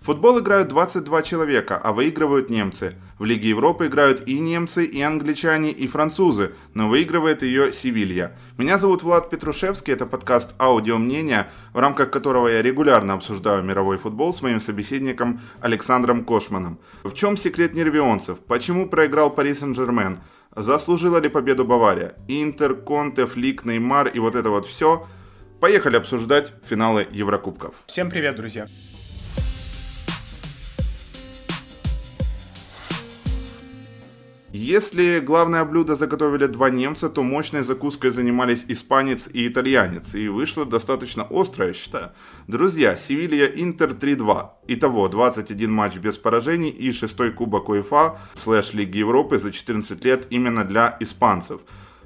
Футбол играют 22 человека, а выигрывают немцы. В Лиге Европы играют и немцы, и англичане, и французы, но выигрывает ее Севилья. Меня зовут Влад Петрушевский, это подкаст «Аудио мнения», в рамках которого я регулярно обсуждаю мировой футбол с моим собеседником Александром Кошманом. В чем секрет нервионцев? Почему проиграл Пари Сен-Жермен? Заслужила ли победу Бавария? Интер, Конте, Флик, Неймар и вот это вот все. Поехали обсуждать финалы Еврокубков. Всем привет, друзья. Если главное блюдо заготовили два немца, то мощной закуской занимались испанец и итальянец. И вышло достаточно остро, я считаю. Друзья, Севилья Интер 3-2. Итого 21 матч без поражений и шестой кубок УЕФА слэш Лиги Европы за 14 лет именно для испанцев.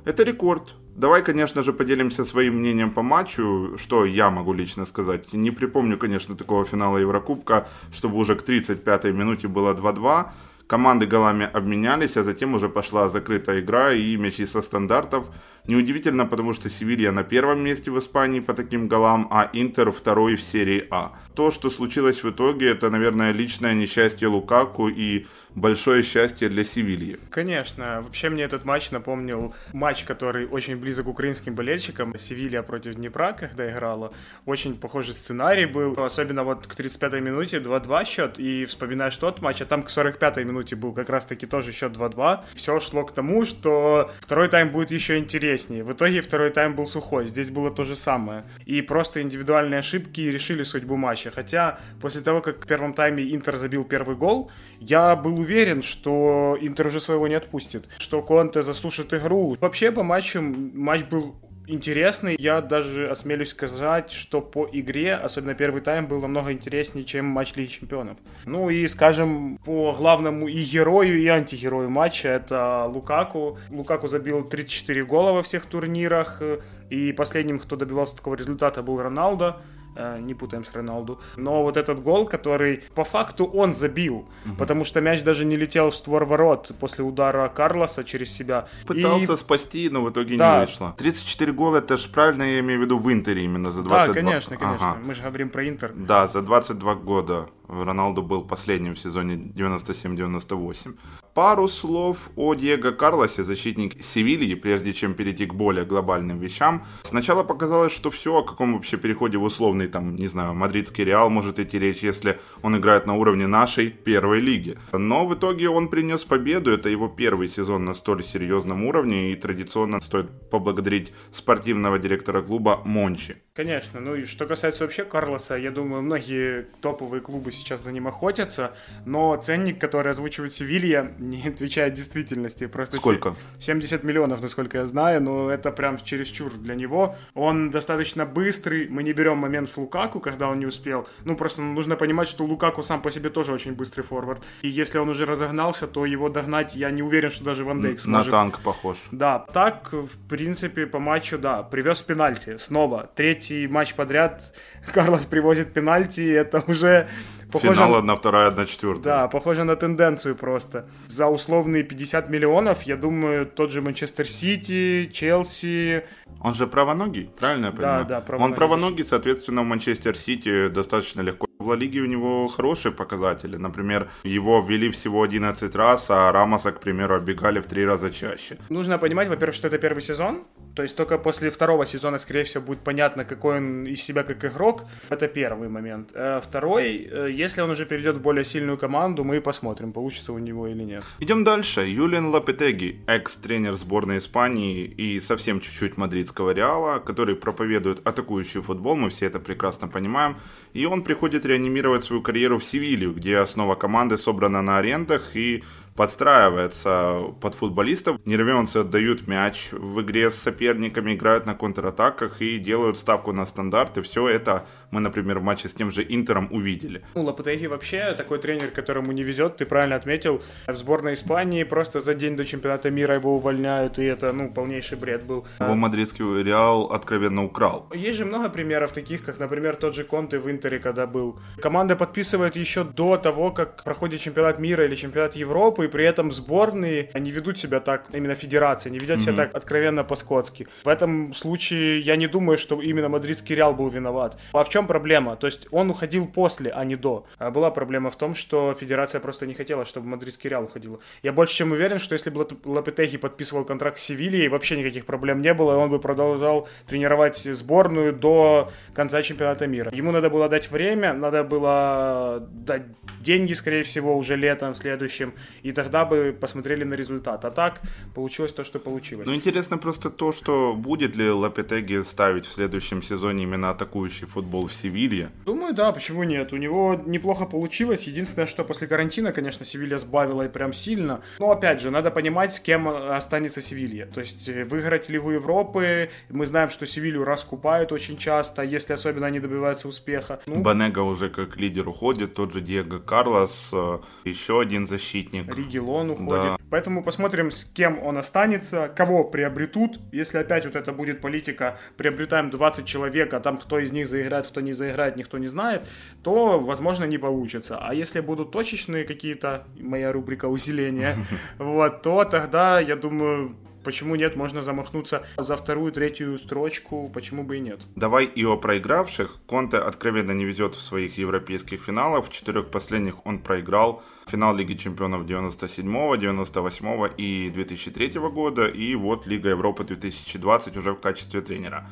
Это рекорд. Давай, конечно же, поделимся своим мнением по матчу, что я могу лично сказать. Не припомню, конечно, такого финала Еврокубка, чтобы уже к 35-й минуте было 2-2. Команды голами обменялись, а затем уже пошла закрытая игра и мячи со стандартов. Неудивительно, потому что Севилья на первом месте в Испании по таким голам, а Интер второй в серии А. То, что случилось в итоге, это, наверное, личное несчастье Лукаку и большое счастье для Севильи. Конечно. Вообще мне этот матч напомнил матч, который очень близок к украинским болельщикам. Севилья против Днепра, когда играла. Очень похожий сценарий был. Особенно вот к 35-й минуте 2-2 счет. И вспоминаешь тот матч, а там к 45-й минуте был как раз-таки тоже счет 2-2. Все шло к тому, что второй тайм будет еще интереснее. В итоге второй тайм был сухой. Здесь было то же самое. И просто индивидуальные ошибки решили судьбу матча. Хотя после того, как в первом тайме Интер забил первый гол, я был уверен, что Интер уже своего не отпустит, что Конте засушит игру. Вообще по матчу матч был интересный. Я даже осмелюсь сказать, что по игре, особенно первый тайм, был намного интереснее, чем матч Лиги Чемпионов. Ну и, скажем, по главному и герою, и антигерою матча, это Лукаку. Лукаку забил 34 гола во всех турнирах, и последним, кто добивался такого результата, был Роналдо. Э, не путаем с Роналду. Но вот этот гол, который по факту он забил, угу. потому что мяч даже не летел в створ ворот после удара Карлоса через себя. Пытался и... спасти, но в итоге да. не вышло. 34 гола, это же правильно я имею в виду в Интере именно за 22. Да, конечно, конечно. Ага. Мы же говорим про Интер. Да, за 22 года. Роналду был последним в сезоне 97-98. Пару слов о Диего Карлосе, защитник Севильи, прежде чем перейти к более глобальным вещам. Сначала показалось, что все, о каком вообще переходе в условный, там, не знаю, мадридский Реал может идти речь, если он играет на уровне нашей первой лиги. Но в итоге он принес победу, это его первый сезон на столь серьезном уровне, и традиционно стоит поблагодарить спортивного директора клуба Мончи. Конечно, ну и что касается вообще Карлоса, я думаю, многие топовые клубы сейчас за ним охотятся, но ценник, который озвучивает Севилья, не отвечает действительности. Просто Сколько? 70 миллионов, насколько я знаю, но это прям чересчур для него. Он достаточно быстрый, мы не берем момент с Лукаку, когда он не успел. Ну, просто нужно понимать, что Лукаку сам по себе тоже очень быстрый форвард. И если он уже разогнался, то его догнать, я не уверен, что даже Ван Дейк сможет. На танк похож. Да, так, в принципе, по матчу, да, привез пенальти снова. Третий матч подряд Карлос привозит пенальти, это уже Похоже, Финал 1-2, 1-4. Да, похоже на тенденцию просто. За условные 50 миллионов, я думаю, тот же Манчестер Сити, Челси... Он же правоногий, правильно я понимаю? Да, да, правоногий. Он правоногий, соответственно, в Манчестер Сити достаточно легко в Ла Лиге у него хорошие показатели. Например, его ввели всего 11 раз, а Рамоса, к примеру, оббегали в 3 раза чаще. Нужно понимать, во-первых, что это первый сезон. То есть только после второго сезона, скорее всего, будет понятно, какой он из себя как игрок. Это первый момент. Э, второй, э, если он уже перейдет в более сильную команду, мы посмотрим, получится у него или нет. Идем дальше. Юлиан Лапетеги, экс-тренер сборной Испании и совсем чуть-чуть мадридского Реала, который проповедует атакующий футбол, мы все это прекрасно понимаем. И он приходит реанимировать свою карьеру в Севилью, где основа команды собрана на арендах и подстраивается под футболистов. Нервенцы отдают мяч в игре с соперниками, играют на контратаках и делают ставку на стандарты. Все это мы, например, в матче с тем же Интером увидели. Ну, Лапотеги вообще такой тренер, которому не везет, ты правильно отметил. В сборной Испании просто за день до чемпионата мира его увольняют, и это, ну, полнейший бред был. Его мадридский Реал откровенно украл. Есть же много примеров таких, как, например, тот же Конте в Интере, когда был. Команда подписывает еще до того, как проходит чемпионат мира или чемпионат Европы, Европы, и при этом сборные, они ведут себя так, именно федерация, не ведет mm-hmm. себя так откровенно по-скотски. В этом случае я не думаю, что именно мадридский Реал был виноват. А в чем проблема? То есть он уходил после, а не до. А была проблема в том, что федерация просто не хотела, чтобы мадридский Реал уходил. Я больше чем уверен, что если бы Лапетеги подписывал контракт с Севильей, вообще никаких проблем не было, и он бы продолжал тренировать сборную до конца чемпионата мира. Ему надо было дать время, надо было дать деньги, скорее всего, уже летом следующем, и тогда бы посмотрели на результат. А так получилось то, что получилось. Ну, интересно просто то, что будет ли Лапетеги ставить в следующем сезоне именно атакующий футбол в Севилье? Думаю, да, почему нет. У него неплохо получилось. Единственное, что после карантина, конечно, Севилья сбавила и прям сильно. Но, опять же, надо понимать, с кем останется Севилья. То есть э, выиграть Лигу Европы, мы знаем, что Севилью раскупают очень часто, если особенно они добиваются успеха. Ну, Банега уже как лидер уходит, тот же Диего Карлос, э, еще один защитник. Ригелон уходит. Да. Поэтому посмотрим, с кем он останется, кого приобретут. Если опять вот это будет политика, приобретаем 20 человек, а там кто из них заиграет, кто не заиграет, никто не знает, то, возможно, не получится. А если будут точечные какие-то, моя рубрика усиления, вот, то тогда, я думаю, Почему нет? Можно замахнуться за вторую, третью строчку. Почему бы и нет? Давай и о проигравших. Конте откровенно не везет в своих европейских финалах. В четырех последних он проиграл финал Лиги Чемпионов 97, 98 и 2003 года. И вот Лига Европы 2020 уже в качестве тренера.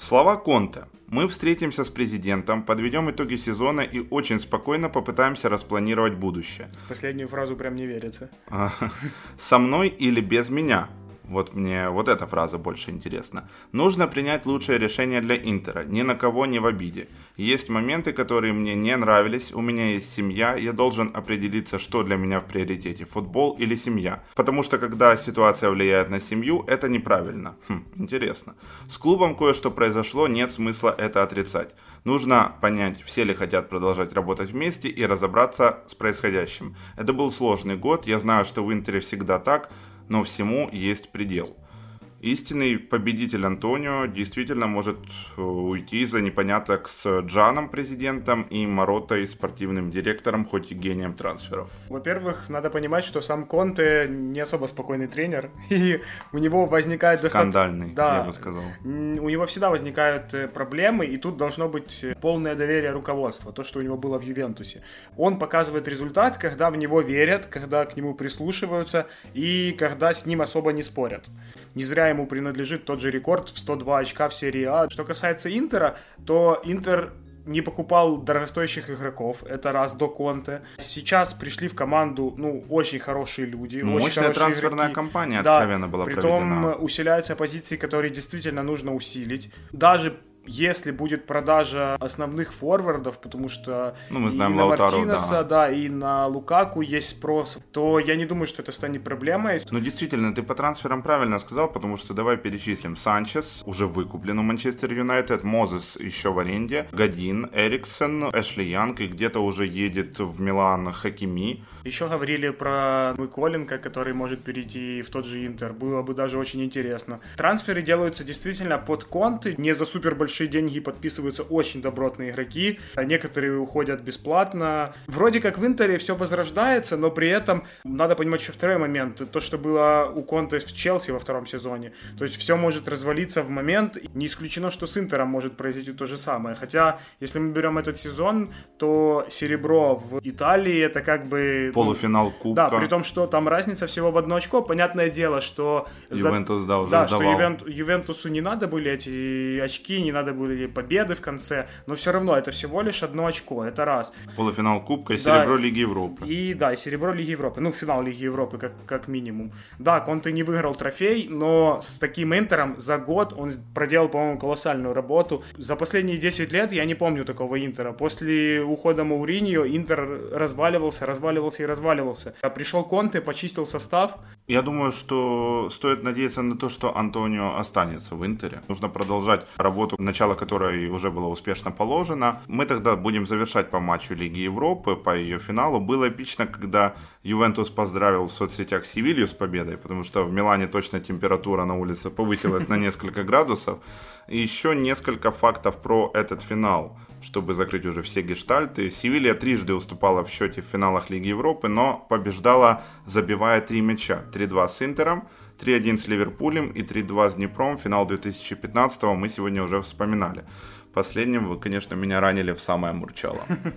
Слова Конте. Мы встретимся с президентом, подведем итоги сезона и очень спокойно попытаемся распланировать будущее. Последнюю фразу прям не верится. Со мной или без меня? Вот мне вот эта фраза больше интересна. Нужно принять лучшее решение для Интера, ни на кого не в обиде. Есть моменты, которые мне не нравились, у меня есть семья, я должен определиться, что для меня в приоритете, футбол или семья. Потому что когда ситуация влияет на семью, это неправильно. Хм, интересно. С клубом кое-что произошло, нет смысла это отрицать. Нужно понять, все ли хотят продолжать работать вместе и разобраться с происходящим. Это был сложный год, я знаю, что в Интере всегда так, но всему есть предел – истинный победитель Антонио действительно может э, уйти за непоняток с Джаном президентом и Моротой спортивным директором, хоть и гением трансферов. Во-первых, надо понимать, что сам Конте не особо спокойный тренер, и у него возникает... Скандальный, да, я бы сказал. У него всегда возникают э, проблемы, и тут должно быть э, полное доверие руководства, то, что у него было в Ювентусе. Он показывает результат, когда в него верят, когда к нему прислушиваются, и когда с ним особо не спорят. Не зря ему принадлежит тот же рекорд в 102 очка в серии А. Что касается Интера, то Интер не покупал дорогостоящих игроков, это раз до Конте. Сейчас пришли в команду, ну, очень хорошие люди. Мощная очень хорошие трансферная игроки. кампания да, откровенно была притом проведена. усиляются позиции, которые действительно нужно усилить. Даже если будет продажа основных форвардов, потому что ну, мы знаем и на Лаутару, Мартинеса, да. да, и на Лукаку есть спрос, то я не думаю, что это станет проблемой. Ну, действительно, ты по трансферам правильно сказал, потому что давай перечислим. Санчес уже выкуплен у Манчестер Юнайтед, Мозес еще в аренде, Гадин, Эриксон, Эшли Янг, и где-то уже едет в Милан Хакими. Еще говорили про Миколенко, который может перейти в тот же Интер. Было бы даже очень интересно. Трансферы делаются действительно под конты, не за супер большие большие деньги подписываются очень добротные игроки, а некоторые уходят бесплатно. Вроде как в Интере все возрождается, но при этом надо понимать еще второй момент. То, что было у Конте в Челси во втором сезоне. То есть все может развалиться в момент. Не исключено, что с Интером может произойти то же самое. Хотя, если мы берем этот сезон, то серебро в Италии это как бы... Ну, Полуфинал Кубка. Да, при том, что там разница всего в одно очко. Понятное дело, что... Ювентус, да, уже Да, сдавал. что Ювент... Ювентусу не надо были эти очки, не надо были победы в конце, но все равно это всего лишь одно очко, это раз. Полуфинал Кубка и серебро да, Лиги Европы. И да, и серебро Лиги Европы, ну финал Лиги Европы как, как минимум. Да, Конте не выиграл трофей, но с таким Интером за год он проделал, по-моему, колоссальную работу. За последние 10 лет я не помню такого Интера. После ухода Мауриньо Интер разваливался, разваливался и разваливался. А пришел Конте, почистил состав. Я думаю, что стоит надеяться на то, что Антонио останется в Интере. Нужно продолжать работу, начало которой уже было успешно положено. Мы тогда будем завершать по матчу Лиги Европы, по ее финалу. Было эпично, когда Ювентус поздравил в соцсетях Севилью с победой, потому что в Милане точно температура на улице повысилась на несколько градусов. И еще несколько фактов про этот финал. чтобы закрыть уже все гештальты. Севилья трижды уступала в счете в финалах Лиги Европы, но побеждала, забивая три мяча. 3-2 с Интером, 3-1 с Ливерпулем и 3-2 с Днепром. Финал 2015 мы сегодня уже вспоминали. Последним вы, конечно, меня ранили в самое мурчало.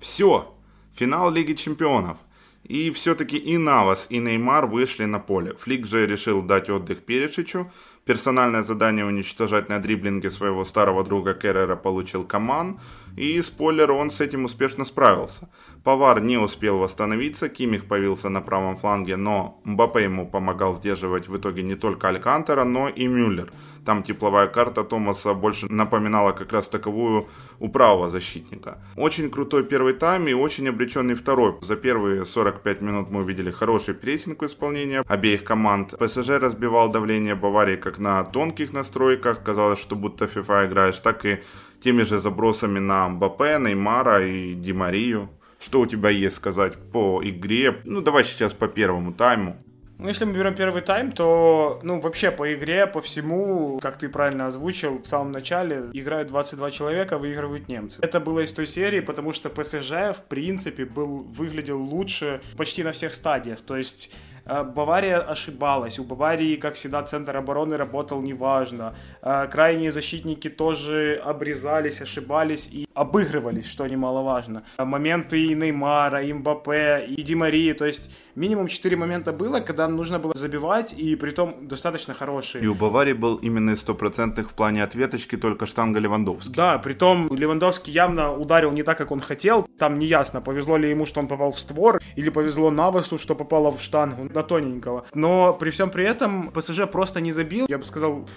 Все, финал Лиги Чемпионов. И все-таки и Навас, и Неймар вышли на поле. Флик же решил дать отдых Перешичу. Персональное задание уничтожать на дриблинге своего старого друга Керрера получил Каман. И, спойлер, он с этим успешно справился. Повар не успел восстановиться, Кимих появился на правом фланге, но Мбаппе ему помогал сдерживать в итоге не только Алькантера, но и Мюллер. Там тепловая карта Томаса больше напоминала как раз таковую у правого защитника. Очень крутой первый тайм и очень обреченный второй. За первые 45 минут мы увидели хороший прессинг в исполнении обеих команд. ПСЖ разбивал давление Баварии как на тонких настройках, казалось, что будто FIFA играешь, так и теми же забросами на Мбаппе, Неймара и Ди Марию. Что у тебя есть сказать по игре? Ну, давай сейчас по первому тайму. Ну, если мы берем первый тайм, то, ну, вообще по игре, по всему, как ты правильно озвучил в самом начале, играют 22 человека, выигрывают немцы. Это было из той серии, потому что ПСЖ, в принципе, был, выглядел лучше почти на всех стадиях. То есть Бавария ошибалась. У Баварии, как всегда, центр обороны работал неважно. Э, крайние защитники тоже обрезались, ошибались и обыгрывались, что немаловажно. Моменты и Неймара, и Мбаппе, и Ди Марии, то есть минимум 4 момента было, когда нужно было забивать, и при том достаточно хорошие. И у Баварии был именно стопроцентных в плане ответочки только штанга Левандовский. Да, при том Левандовский явно ударил не так, как он хотел. Там неясно, повезло ли ему, что он попал в створ, или повезло Навасу, что попало в штангу на тоненького. Но при всем при этом ПСЖ просто не забил. Я бы сказал,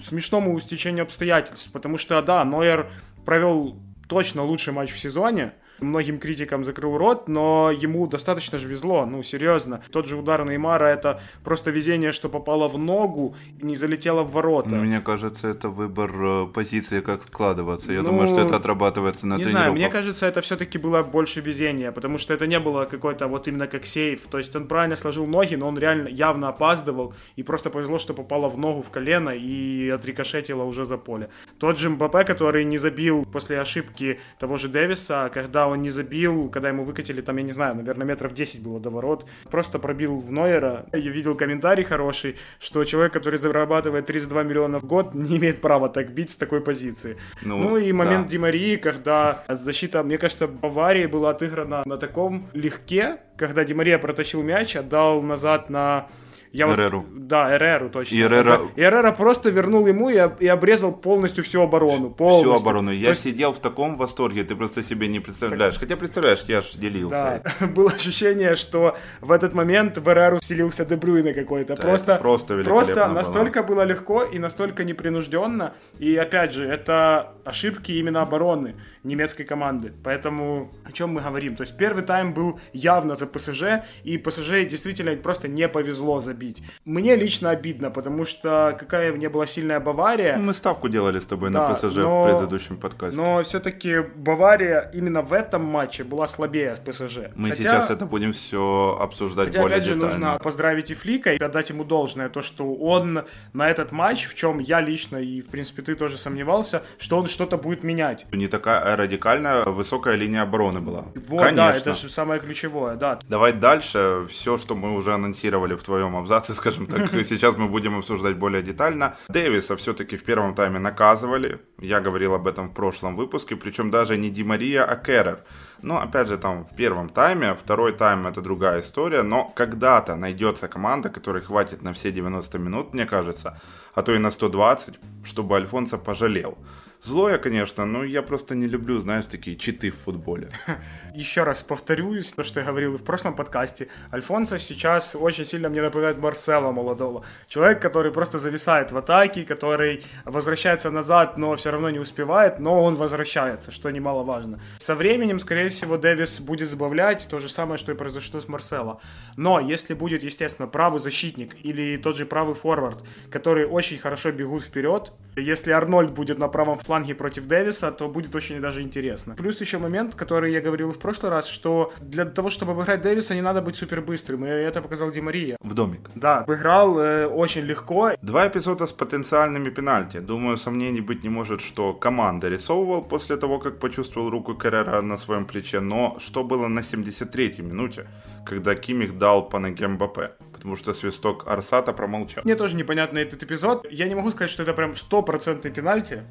смешному стечению обстоятельств, потому что, да, Нойер провел точно лучший матч в сезоне, многим критикам закрыл рот, но ему достаточно же везло, ну, серьезно. Тот же удар Неймара — это просто везение, что попало в ногу и не залетело в ворота. Ну, мне кажется, это выбор э, позиции, как складываться. Я ну, думаю, что это отрабатывается на Не знаю, мне кажется, это все-таки было больше везения, потому что это не было какой-то вот именно как сейф. То есть он правильно сложил ноги, но он реально явно опаздывал, и просто повезло, что попало в ногу в колено и отрикошетило уже за поле. Тот же Мбаппе, который не забил после ошибки того же Дэвиса, когда он не забил, когда ему выкатили, там, я не знаю, наверное, метров 10 было до ворот, просто пробил в Нойера. Я видел комментарий хороший, что человек, который зарабатывает 32 миллиона в год, не имеет права так бить с такой позиции. Ну, ну и момент да. Ди Марии, когда защита, мне кажется, Баварии была отыграна на таком легке, когда Ди Мария протащил мяч, отдал назад на я Эреру. Вот, да, Эреру точно. И Эрера... Эрера просто вернул ему и, и обрезал полностью всю оборону. Полностью. Всю оборону. Я есть... сидел в таком восторге, ты просто себе не представляешь. Так... Хотя представляешь, я же делился. Да. Было ощущение, что в этот момент в Эреру селился Дебрюйна какой-то. Да, просто, просто, просто настолько было легко и настолько непринужденно. И опять же, это ошибки именно обороны немецкой команды. Поэтому о чем мы говорим? То есть первый тайм был явно за ПСЖ, и ПСЖ действительно просто не повезло забить бить. Мне лично обидно, потому что какая не была сильная Бавария. Мы ставку делали с тобой да, на ПСЖ но, в предыдущем подкасте. Но все-таки Бавария именно в этом матче была слабее ПСЖ. Мы хотя, сейчас это будем все обсуждать хотя, более опять же, детально. нужно поздравить и Флика и отдать ему должное, то, что он на этот матч, в чем я лично и, в принципе, ты тоже сомневался, что он что-то будет менять. Не такая радикальная высокая линия обороны была. Вот, Конечно. да, это же самое ключевое, да. Давай дальше. Все, что мы уже анонсировали в твоем абзаце скажем так, сейчас мы будем обсуждать более детально. Дэвиса все-таки в первом тайме наказывали. Я говорил об этом в прошлом выпуске, причем даже не Ди Мария, а Керрер. Но, опять же, там в первом тайме, второй тайм это другая история, но когда-то найдется команда, которой хватит на все 90 минут, мне кажется, а то и на 120, чтобы Альфонсо пожалел. Злое, конечно, но я просто не люблю, знаешь, такие читы в футболе. Еще раз повторюсь, то, что я говорил в прошлом подкасте. Альфонсо сейчас очень сильно мне напоминает Марсела молодого. Человек, который просто зависает в атаке, который возвращается назад, но все равно не успевает, но он возвращается, что немаловажно. Со временем, скорее всего, Дэвис будет забавлять то же самое, что и произошло с Марсело. Но если будет, естественно, правый защитник или тот же правый форвард, который очень хорошо бегут вперед. Если Арнольд будет на правом фланге против Дэвиса, то будет очень даже интересно. Плюс еще момент, который я говорил в прошлый раз, что для того, чтобы обыграть Дэвиса, не надо быть супер быстрым, и это показал Ди Мария. В домик. Да, обыграл э, очень легко. Два эпизода с потенциальными пенальти. Думаю, сомнений быть не может, что команда рисовывал после того, как почувствовал руку Керрера на своем плече, но что было на 73-й минуте, когда Кимих дал по ноге Мбаппе? потому что свисток Арсата промолчал. Мне тоже непонятно этот эпизод. Я не могу сказать, что это прям стопроцентный пенальти.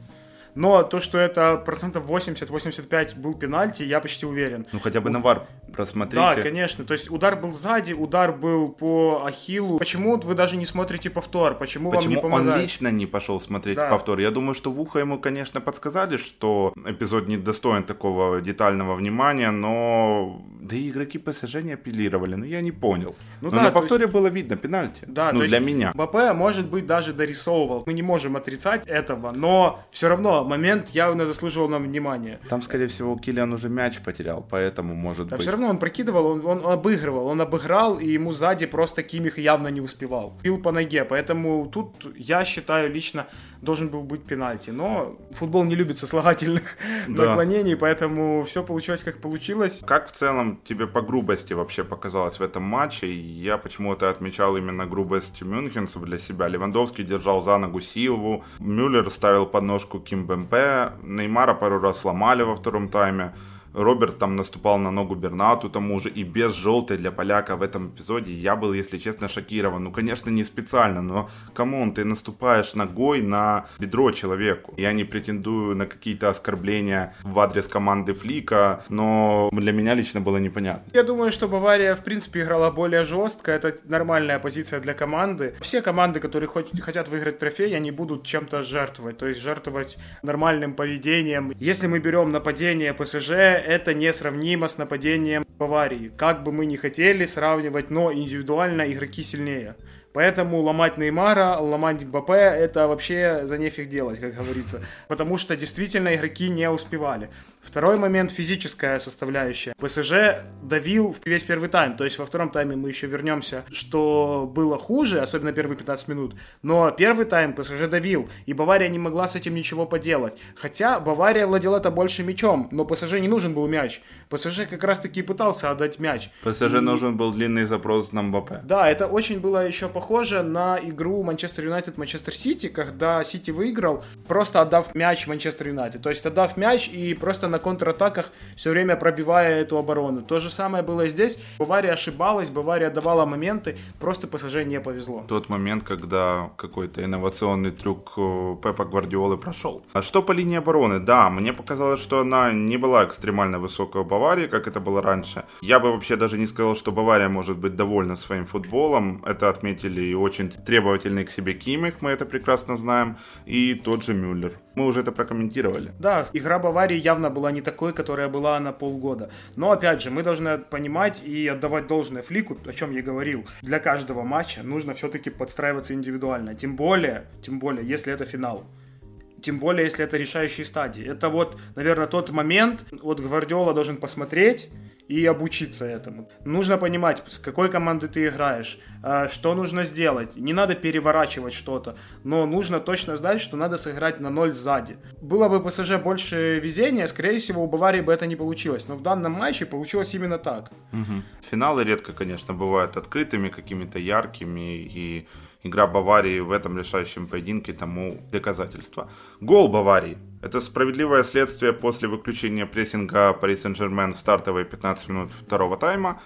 Но то, что это процентов 80-85 был пенальти, я почти уверен. Ну хотя бы на вар просмотрите. Да, конечно. То есть удар был сзади, удар был по Ахиллу. Почему вы даже не смотрите повтор? Почему, Почему вам не помогает? он лично не пошел смотреть Да. повтор? Я думаю, что в ухо ему, конечно, подсказали, что эпизод не достоин такого детального внимания, но да и игроки ПСЖ не апеллировали, но я не понял. Ну но да, на то повторе было видно пенальти. Да, ну, для есть меня. МБП, может быть, даже дорисовывал. Мы не можем отрицать этого, но все равно момент явно заслуживал нам внимания. Там, скорее всего, Килиан уже мяч потерял, поэтому может Да быть. все равно он прокидывал, он, он обыгрывал, он обыграл, и ему сзади просто Кимих явно не успевал. Пил по ноге, поэтому тут, я считаю, лично должен был быть пенальти. Но футбол не любит сослагательных Да. наклонений, поэтому все получилось, как получилось. Как в целом тебе по грубости вообще показалось в этом матче? Я почему-то отмечал именно грубость мюнхенцев для себя. Левандовский держал за ногу Силву, Мюллер ставил подножку Кимпембе, Неймара пару раз сломали во втором тайме. Роберт там наступал на ногу Бернату тому же, и без желтой для поляка в этом эпизоде я был, если честно, шокирован. Ну, конечно, не специально, но, come on, ты наступаешь ногой на бедро человеку. Я не претендую на какие-то оскорбления в адрес команды Флика, но для меня лично было непонятно. Я думаю, что Бавария, в принципе, играла более жестко. Это нормальная позиция для команды. Все команды, которые хотят выиграть трофей, они будут чем-то жертвовать. То есть жертвовать нормальным поведением. Если мы берем нападение ПСЖ, это несравнимо с нападением Баварии. Как бы мы ни хотели сравнивать, но индивидуально игроки сильнее. Поэтому ломать Неймара, ломать МБП, это вообще за нефиг делать, как говорится. Потому что действительно игроки не успевали. Второй момент – физическая составляющая. ПСЖ давил весь первый тайм. То есть во втором тайме мы еще вернемся, что было хуже, особенно первые 15 минут. Но первый тайм ПСЖ давил, и Бавария не могла с этим ничего поделать. Хотя Бавария владела это больше мячом, но ПСЖ не нужен был мяч. ПСЖ как раз-таки пытался отдать мяч. ПСЖ нужен был длинный заброс на Мбаппе. Да, это очень было еще похоже на игру Манчестер Юнайтед Манчестер Сити, когда Сити выиграл, просто отдав мяч Манчестер Юнайтед. То есть отдав мяч и просто на контратаках все время пробивая эту оборону. То же самое было здесь. Бавария ошибалась, Бавария давала моменты, просто ПСЖ не повезло. Тот момент, когда какой-то инновационный трюк э, Пепа Гвардиолы прошел. А что по линии обороны? Да, мне показалось, что она не была экстремально высокой у Баварии, как это было раньше. Я бы вообще даже не сказал, что Бавария может быть довольна своим футболом. Это отметили и очень требовательный к себе Кимих, мы это прекрасно знаем, и тот же Мюллер. Мы уже это прокомментировали. Да, игра Баварии явно была не такой, которая была на полгода. Но опять же, мы должны понимать и отдавать должное Флику, о чем я говорил. Для каждого матча нужно все-таки подстраиваться индивидуально. Тем более, тем более, если это финал. Тем более, если это решающие стадии. Это вот, наверное, тот момент, вот Гвардиола должен посмотреть и обучиться этому. Нужно понимать, с какой командой ты играешь, э, что нужно сделать. Не надо переворачивать что-то, но нужно точно знать, что надо сыграть на ноль сзади. Было бы ПСЖ больше везения, скорее всего, у Баварии бы это не получилось. Но в данном матче получилось именно так. Мгм. Финалы редко, конечно, бывают открытыми, какими-то яркими, и игра Баварии в этом решающем поединке тому доказательство. Гол Баварии. Это справедливое следствие после выключения прессинга Пари Сен-Жермен в стартовые 15 минут второго тайма.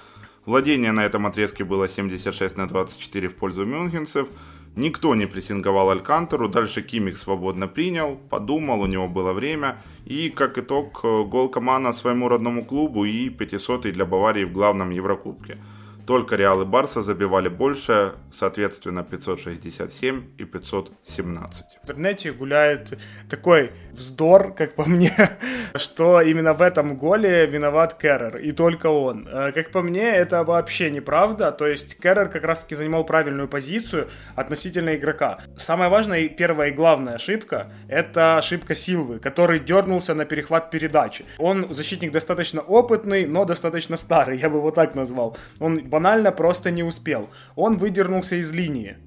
Владение на этом отрезке было 76 на 24 в пользу мюнхенцев. Никто не прессинговал Алькантеру, дальше Кимик свободно принял, подумал, у него было время. И, как итог, э, гол Камана своему родному клубу и 500 для Баварии в главном Еврокубке. Только Реал и Барса забивали больше, соответственно 567 и 517. В интернете гуляет такой вздор, как по мне, что именно в этом голе виноват Керрер, и только он. Э, Как по мне, это вообще неправда, то есть Керрер как раз-таки занимал правильную позицию относительно игрока. Самая важная и первая и главная ошибка — это ошибка Силвы, который дернулся на перехват передачи. Он защитник достаточно опытный, но достаточно старый, я бы его так назвал. Он банально просто не успел. Он выдернулся из линии.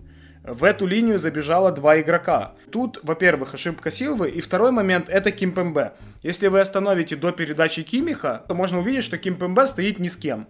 в эту линию забежало два игрока. Тут, во-первых, ошибка Силвы, и второй момент это Кимпембе. Если вы остановите до передачи Кимиха, то можно увидеть, что Кимпембе стоит ни с кем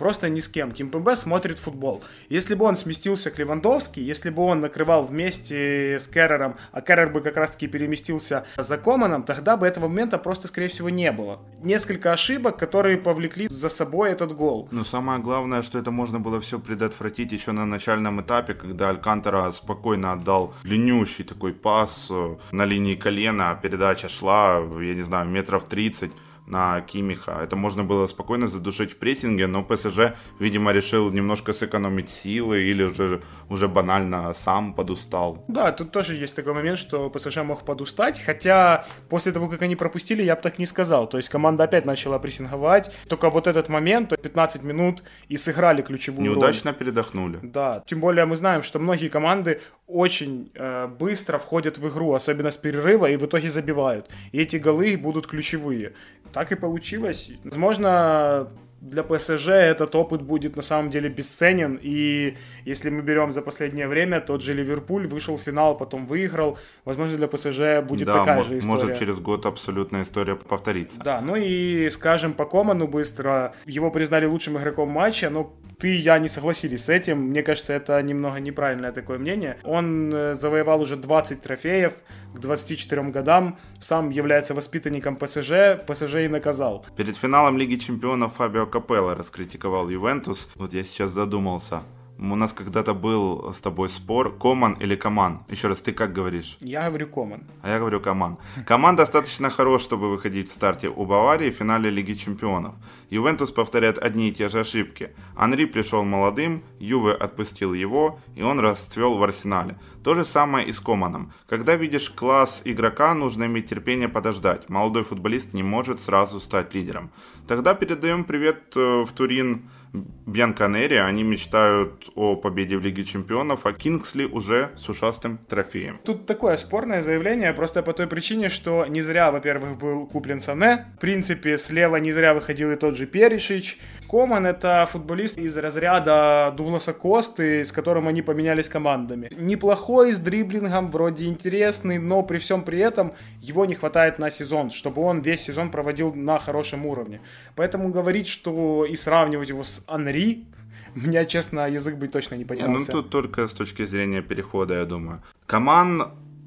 просто ни с кем. Кимпембе смотрит футбол. Если бы он сместился к Левандовски, если бы он накрывал вместе с Керрером, а Керрер бы как раз-таки переместился за Команом, тогда бы этого момента просто, скорее всего, не было. Несколько ошибок, которые повлекли за собой этот гол. Но самое главное, что это можно было все предотвратить еще на начальном этапе, когда Алькантера спокойно отдал длиннющий такой пас э, на линии колена, передача шла, я не знаю, метров 30 на Кимиха. Это можно было спокойно задушить в прессинге, но ПСЖ, видимо, решил немножко сэкономить силы или уже, уже банально сам подустал. Да, тут тоже есть такой момент, что ПСЖ мог подустать, хотя после того, как они пропустили, я бы так не сказал. То есть команда опять начала прессинговать, только вот этот момент, 15 минут, и сыграли ключевую Неудачно роль. передохнули. Да, тем более мы знаем, что многие команды очень э, быстро входят в игру, особенно с перерыва, и в итоге забивают. И эти голы будут ключевые. Так и получилось. Возможно, для ПСЖ этот опыт будет на самом деле бесценен. И если мы берем за последнее время, тот же Ливерпуль вышел в финал, потом выиграл. Возможно, для ПСЖ будет да, такая же история. Может, через год абсолютная история повторится. Да, ну и скажем по Коману быстро. Его признали лучшим игроком матча, но ты и я не согласились с этим. Мне кажется, это немного неправильное такое мнение. Он э, завоевал уже 20 трофеев к 24 годам, сам является воспитанником ПСЖ, ПСЖ и наказал. Перед финалом Лиги Чемпионов Фабио Капелло раскритиковал Ювентус. Вот я сейчас задумался. У нас когда-то был с тобой спор, Коман или Коман. Еще раз, ты как говоришь? Я говорю Коман. А я говорю Коман. Коман достаточно хорош, чтобы выходить в старте у Баварии в финале Лиги Чемпионов. Ювентус повторяет одни и те же ошибки. Анри пришел молодым, Юве отпустил его, и он расцвел в арсенале. То же самое и с Команом. Когда видишь класс игрока, нужно иметь терпение подождать. Молодой футболист не может сразу стать лидером. Тогда передаем привет э, в Турин Бьянканери, они мечтают о победе в Лиге Чемпионов, а Кингсли уже с ушастым трофеем. Тут такое спорное заявление, просто по той причине, что не зря, во-первых, был куплен Сане, в принципе, слева не зря выходил и тот же Перишич. Коман — это футболист из разряда Дугласа Косты, с которым они поменялись командами. Неплохой, с дриблингом, вроде интересный, но при всем при этом его не хватает на сезон, чтобы он весь сезон проводил на хорошем уровне. Поэтому говорить, что и сравнивать его с Анри, меня, честно, язык бы точно не поднялся. Ну тут только с точки зрения перехода, я думаю. Коман,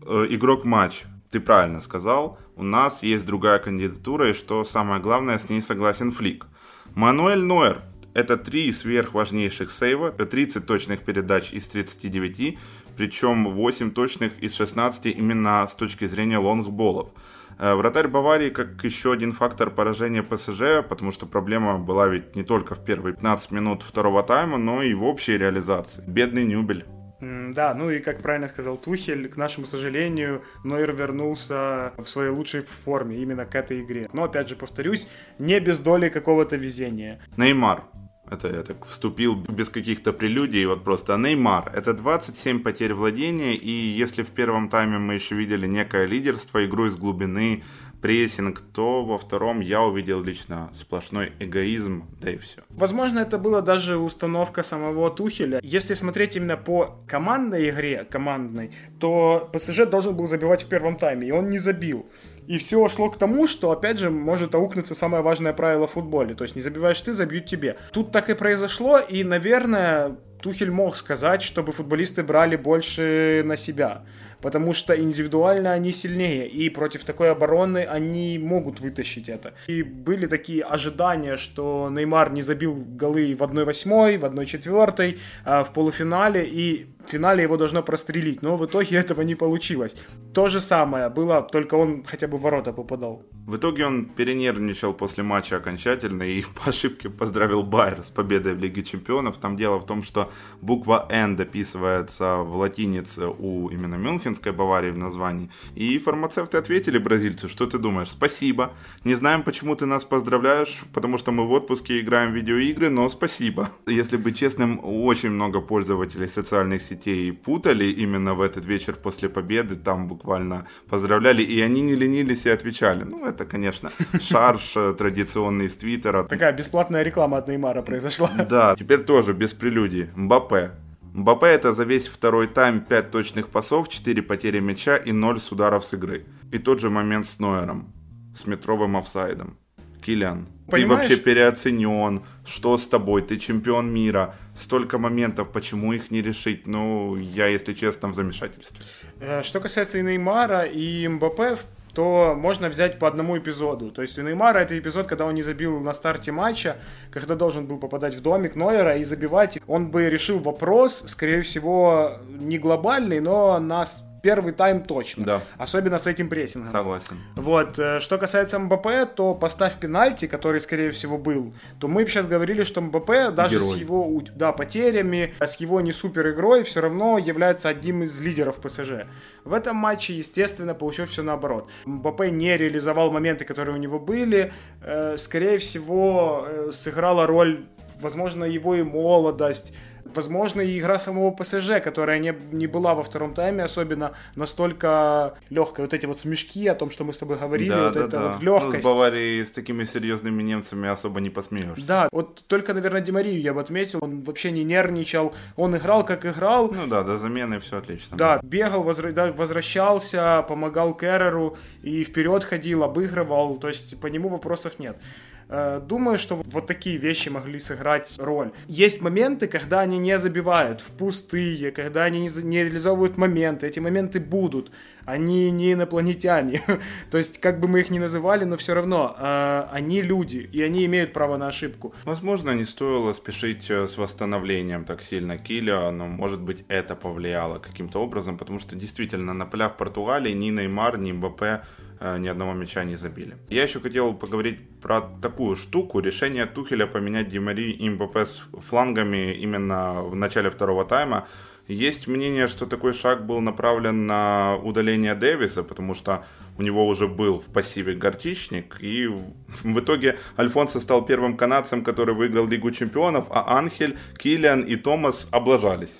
э, игрок матч, ты правильно сказал. У нас есть другая кандидатура, и что самое главное, с ней согласен Флик. Мануэль Нойер. Это три сверхважнейших сейва, 30 точных передач из 39, причем 8 точных из 16 именно с точки зрения лонгболов. Э, вратарь Баварии как еще один фактор поражения ПСЖ, потому что проблема была ведь не только в первые 15 минут второго тайма, но и в общей реализации. Бедный Нюбель. Да, ну и как правильно сказал Тухель, к нашему сожалению, Нойер вернулся в своей лучшей форме именно к этой игре. Но опять же повторюсь, не без доли какого-то везения. Неймар. Это я так вступил без каких-то прелюдий, вот просто Неймар. Это 27 потерь владения, и если в первом тайме мы еще видели некое лидерство, игру из глубины, прессинг, то во втором я увидел лично сплошной эгоизм, да и все. Возможно, это была даже установка самого Тухеля. Если смотреть именно по командной игре, командной, то ПСЖ должен был забивать в первом тайме, и он не забил. И все шло к тому, что, опять же, может аукнуться самое важное правило в футболе. То есть не забиваешь ты, забьют тебе. Тут так и произошло, и, наверное, Тухель мог сказать, чтобы футболисты брали больше на себя потому что индивидуально они сильнее, и против такой обороны они могут вытащить это. И были такие ожидания, что Неймар не забил голы в 1-8, в 1-4, а в полуфинале, и в финале его должно прострелить, но в итоге этого не получилось. То же самое было, только он хотя бы в ворота попадал. В итоге он перенервничал после матча окончательно и по ошибке поздравил Байер с победой в Лиге Чемпионов. Там дело в том, что буква «Н» дописывается в латинице у именно Мюнхенской Баварии в названии. И фармацевты ответили бразильцу, что ты думаешь, спасибо. Не знаем, почему ты нас поздравляешь, потому что мы в отпуске играем в видеоигры, но спасибо. Если быть честным, очень много пользователей социальных сетей сетей путали именно в этот вечер после победы, там буквально поздравляли, и они не ленились и отвечали. Ну, это, конечно, шарш э, традиционный из Твиттера. Такая бесплатная реклама от Неймара произошла. Да, теперь тоже без прелюдий. Мбаппе Мбаппе это за весь второй тайм 5 точных пасов, 4 потери мяча и 0 с ударов с игры. И тот же момент с Нойером, с метровым офсайдом. Килиан, ты вообще переоценен, что с тобой, ты чемпион мира, столько моментов, почему их не решить? Ну, я, если честно, в замешательстве. Э, что касается и Неймара, и Мбаппе, то можно взять по одному эпизоду. То есть у Неймара это эпизод, когда он не забил на старте матча, когда должен был попадать в домик Нойера и забивать. Он бы решил вопрос, скорее всего, не глобальный, но нас первый тайм точно. Да. Особенно с этим прессингом. Согласен. Вот. Э, что касается МБП, то поставь пенальти, который, скорее всего, был, то мы бы сейчас говорили, что МБП даже Герой. с его да, потерями, с его не супер игрой все равно является одним из лидеров ПСЖ. В этом матче, естественно, получилось все наоборот. МБП не реализовал моменты, которые у него были. Э, скорее всего, э, сыграла роль, возможно, его и молодость, Возможно, и игра самого ПСЖ, которая не, не была во втором тайме особенно настолько легкой. Вот эти вот смешки о том, что мы с тобой говорили, да, вот да, это да. вот легкость. Ну, с Баварией, с такими серьезными немцами особо не посмеешься. Да, вот только, наверное, Демарию я бы отметил, он вообще не нервничал, он играл как играл. Ну да, до замены все отлично. Да, бегал, возра- возвращался, помогал Керреру и вперед ходил, обыгрывал, то есть по нему вопросов нет. Э, думаю, что вот такие вещи могли сыграть роль. Есть моменты, когда они не забивают в пустые, когда они не реализовывают моменты. Эти моменты будут. Они не инопланетяне. То есть, как бы мы их ни называли, но все равно э, они люди, и они имеют право на ошибку. Возможно, не стоило спешить э, с восстановлением так сильно Киля, но, может быть, это повлияло каким-то образом, потому что действительно на полях Португалии ни Неймар, ни Мбаппе Э, ни одного мяча не забили. Я еще хотел поговорить про такую штуку. Решение Тухеля поменять Димари и МБП с флангами именно в начале второго тайма. Есть мнение, что такой шаг был направлен на удаление Дэвиса, потому что у него уже был в пассиве Гортичник, и в итоге Альфонсо стал первым канадцем, который выиграл Лигу чемпионов, а Анхель, Киллиан и Томас облажались.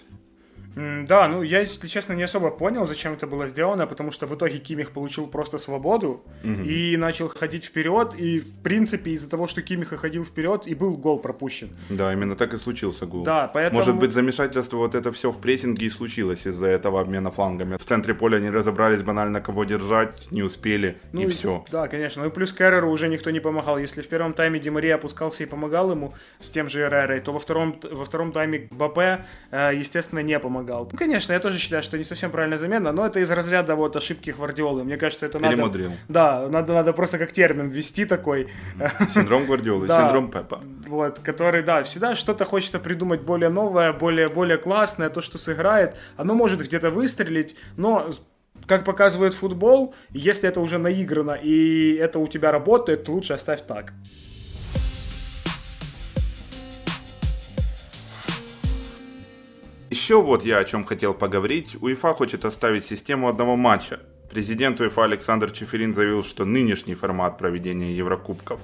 Да, ну я, если честно, не особо понял, зачем это было сделано, потому что в итоге Кимих получил просто свободу угу. и начал ходить вперед, и в принципе из-за того, что Кимиха ходил вперед, и был гол пропущен. Да, именно так и случился гол. Да, поэтому... Может быть, замешательство вот это все в прессинге и случилось из-за этого обмена флангами. В центре поля не разобрались банально, кого держать, не успели, ну, и, и все. Да, конечно. Ну и плюс Керреру уже никто не помогал. Если в первом тайме Димари опускался и помогал ему с тем же Эрерой, то во втором, во втором тайме Бапе, э, естественно, не помогал помогал. Ну, конечно, я тоже считаю, что не совсем правильная замена, но это из разряда вот ошибки Гвардиолы. Мне кажется, это Перемудрил. надо... Да, надо, надо просто как термин ввести такой. Синдром Гвардиолы, да, синдром Пепа. Вот, который, да, всегда что-то хочется придумать более новое, более, более классное, то, что сыграет. Оно может где-то выстрелить, но как показывает футбол, если это уже наиграно и это у тебя работает, то лучше оставь так. Еще вот я о чем хотел поговорить. УЕФА хочет оставить систему одного матча. Президент УЕФА Александр Чеферин заявил, что нынешний формат проведения Еврокубков,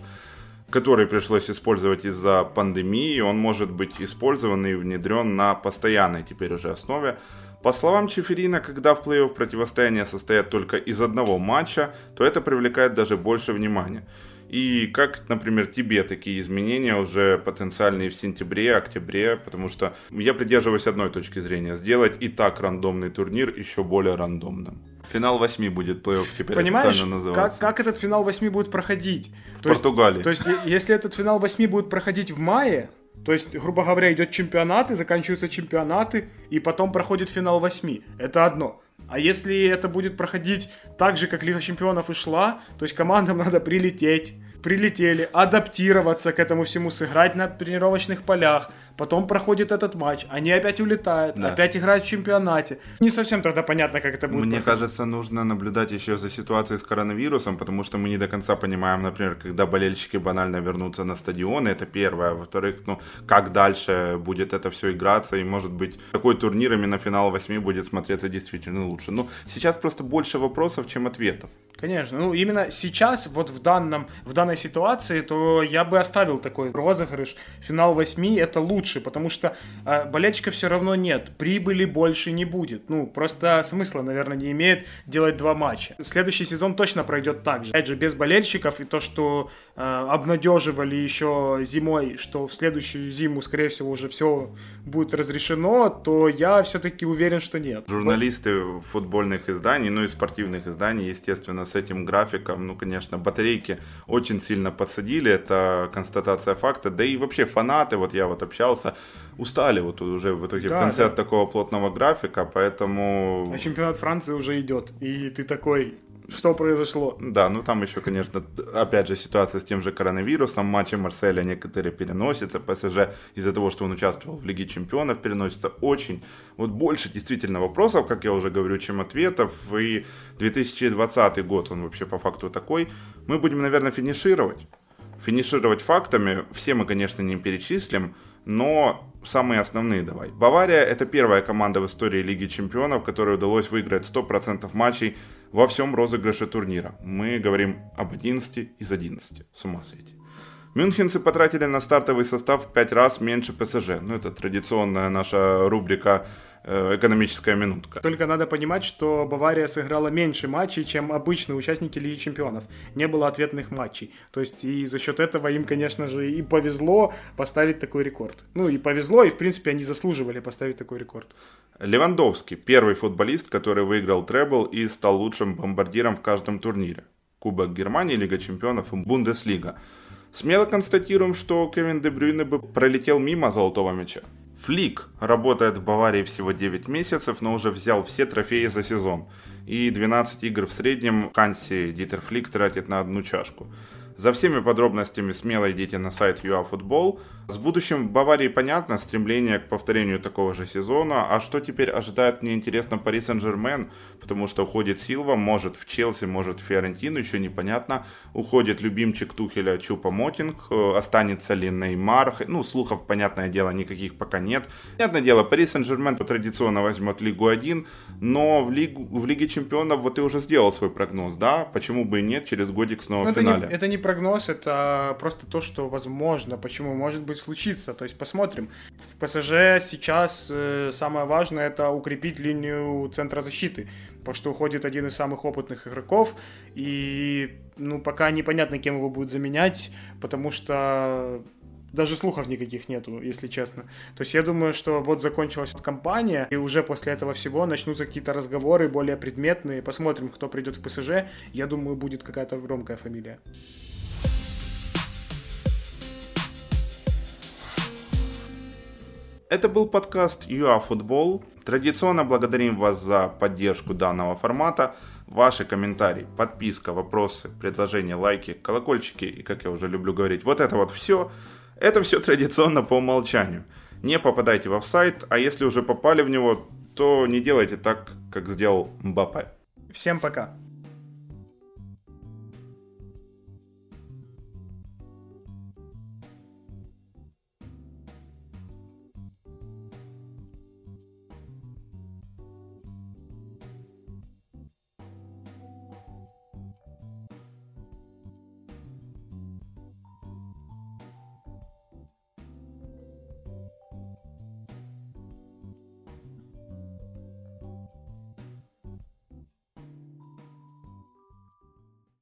который пришлось использовать из-за пандемии, он может быть использован и внедрен на постоянной теперь уже основе. По словам Чеферина, когда в плей-офф противостояния состоят только из одного матча, то это привлекает даже больше внимания. И как, например, тебе такие изменения уже потенциальные в сентябре, октябре, потому что я придерживаюсь одной точки зрения, сделать и так рандомный турнир еще более рандомным. Финал восьми будет плей-офф теперь Понимаешь, официально называться. Как, как этот финал восьми будет проходить? В то Португалии. Есть, то есть, если этот финал восьми будет проходить в мае, то есть, грубо говоря, идет чемпионат, и заканчиваются чемпионаты, и потом проходит финал восьми. Это одно. А если это будет проходить так же, как Лига Чемпионов и шла, то есть командам надо прилететь, прилетели, адаптироваться к этому всему, сыграть на тренировочных полях, потом проходит этот матч, они опять улетают, да. опять играют в чемпионате. Не совсем тогда понятно, как это будет. Мне проходить. кажется, нужно наблюдать еще за ситуацией с коронавирусом, потому что мы не до конца понимаем, например, когда болельщики банально вернутся на стадионы, это первое. Во-вторых, ну, как дальше будет это все играться, и может быть такой турнир именно финал восьми будет смотреться действительно лучше. Но сейчас просто больше вопросов, чем ответов. Конечно, ну именно сейчас, вот в, данном, в данной ситуации, то я бы оставил такой розыгрыш. Финал восьми это лучше лучше, потому что э, болельщиков все равно нет, прибыли больше не будет. Ну, просто смысла, наверное, не имеет делать два матча. Следующий сезон точно пройдет так же. Опять же, без болельщиков и то, что э, обнадеживали еще зимой, что в следующую зиму, скорее всего, уже все будет разрешено, то я все-таки уверен, что нет. Журналисты футбольных изданий, ну и спортивных изданий, естественно, с этим графиком, ну, конечно, батарейки очень сильно подсадили, это констатация факта, да и вообще фанаты, вот я вот общался, устали вот уже в итоге да, в конце да. от такого плотного графика, поэтому... А чемпионат Франции уже идет, и ты такой, что произошло. Да, ну там еще, конечно, опять же, ситуация с тем же коронавирусом. Матчи Марселя некоторые переносятся. ПСЖ из-за того, что он участвовал в Лиге Чемпионов, переносится очень. Вот больше действительно вопросов, как я уже говорю, чем ответов. И 2020 год, он вообще по факту такой. Мы будем, наверное, финишировать. Финишировать фактами. Все мы, конечно, не перечислим, но самые основные давай. Бавария это первая команда в истории Лиги Чемпионов, которой удалось выиграть 100% матчей во всем розыгрыше турнира. Мы говорим об 11 из 11. С ума сойти. Мюнхенцы потратили на стартовый состав в 5 раз меньше ПСЖ. Ну, это традиционная наша рубрика экономическая минутка. Только надо понимать, что Бавария сыграла меньше матчей, чем обычные участники Лиги Чемпионов. Не было ответных матчей. То есть и за счет этого им, конечно же, и повезло поставить такой рекорд. Ну и повезло, и в принципе они заслуживали поставить такой рекорд. Левандовский, первый футболист, который выиграл требл и стал лучшим бомбардиром в каждом турнире. Кубок Германии, Лига Чемпионов и Бундеслига. Смело констатируем, что Кевин Де Брюйне бы пролетел мимо золотого мяча. Флик работает в Баварии всего 9 месяцев, но уже взял все трофеи за сезон. И 12 игр в среднем Ханси Дитер Флик тратит на одну чашку. За всеми подробностями смело идите на сайт UAFootball. С будущим в Баварии понятно, стремление к повторению такого же сезона. А что теперь ожидает, мне интересно, Пари Сен-Жермен, потому что уходит Силва, может в Челси, может в Фиорентину, еще непонятно. Уходит любимчик Тухеля Чупа Мотинг, э, останется ли Неймар, ну, слухов, понятное дело, никаких пока нет. Понятное дело, Пари Сен-Жермен традиционно возьмет Лигу 1, но в, Лигу, в Лиге Чемпионов вот ты уже сделал свой прогноз, да? Почему бы и нет, через годик снова но в финале. Это не, это не прогноз, это просто то, что возможно, почему может быть случиться. То есть посмотрим. В ПСЖ сейчас э, самое важное это укрепить линию центра защиты, потому что уходит один из самых опытных игроков, и ну пока непонятно, кем его будут заменять, потому что даже слухов никаких нету, если честно. То есть я думаю, что вот закончилась кампания, и уже после этого всего начнутся какие-то разговоры более предметные. Посмотрим, кто придет в ПСЖ. Я думаю, будет какая-то громкая фамилия. Это был подкаст UA Футбол. Традиционно благодарим вас за поддержку данного формата. Ваши комментарии, подписка, вопросы, предложения, лайки, колокольчики и, как я уже люблю говорить, вот это вот все. Это все традиционно по умолчанию. Не попадайте в офсайт, а если уже попали в него, то не делайте так, как сделал Мбаппе. Всем пока.